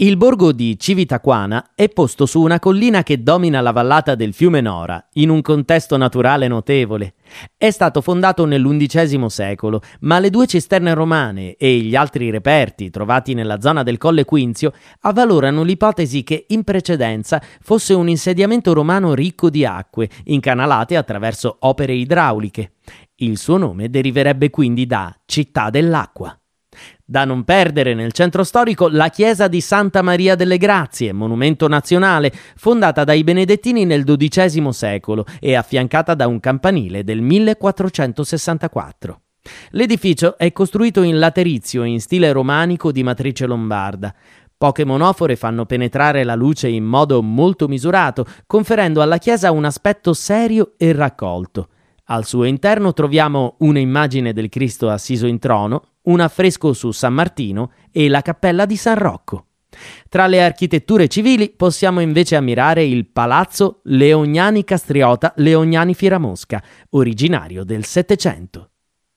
Il borgo di Civitaquana è posto su una collina che domina la vallata del fiume Nora, in un contesto naturale notevole. È stato fondato nell'undicesimo secolo, ma le due cisterne romane e gli altri reperti trovati nella zona del Colle Quinzio avvalorano l'ipotesi che in precedenza fosse un insediamento romano ricco di acque, incanalate attraverso opere idrauliche. Il suo nome deriverebbe quindi da città dell'acqua. Da non perdere nel centro storico la chiesa di Santa Maria delle Grazie, monumento nazionale, fondata dai Benedettini nel XII secolo e affiancata da un campanile del 1464. L'edificio è costruito in laterizio in stile romanico di matrice lombarda. Poche monofore fanno penetrare la luce in modo molto misurato, conferendo alla chiesa un aspetto serio e raccolto. Al suo interno troviamo un'immagine del Cristo assiso in trono, un affresco su San Martino e la cappella di San Rocco. Tra le architetture civili possiamo invece ammirare il palazzo Leognani Castriota Leognani Firamosca, originario del Settecento.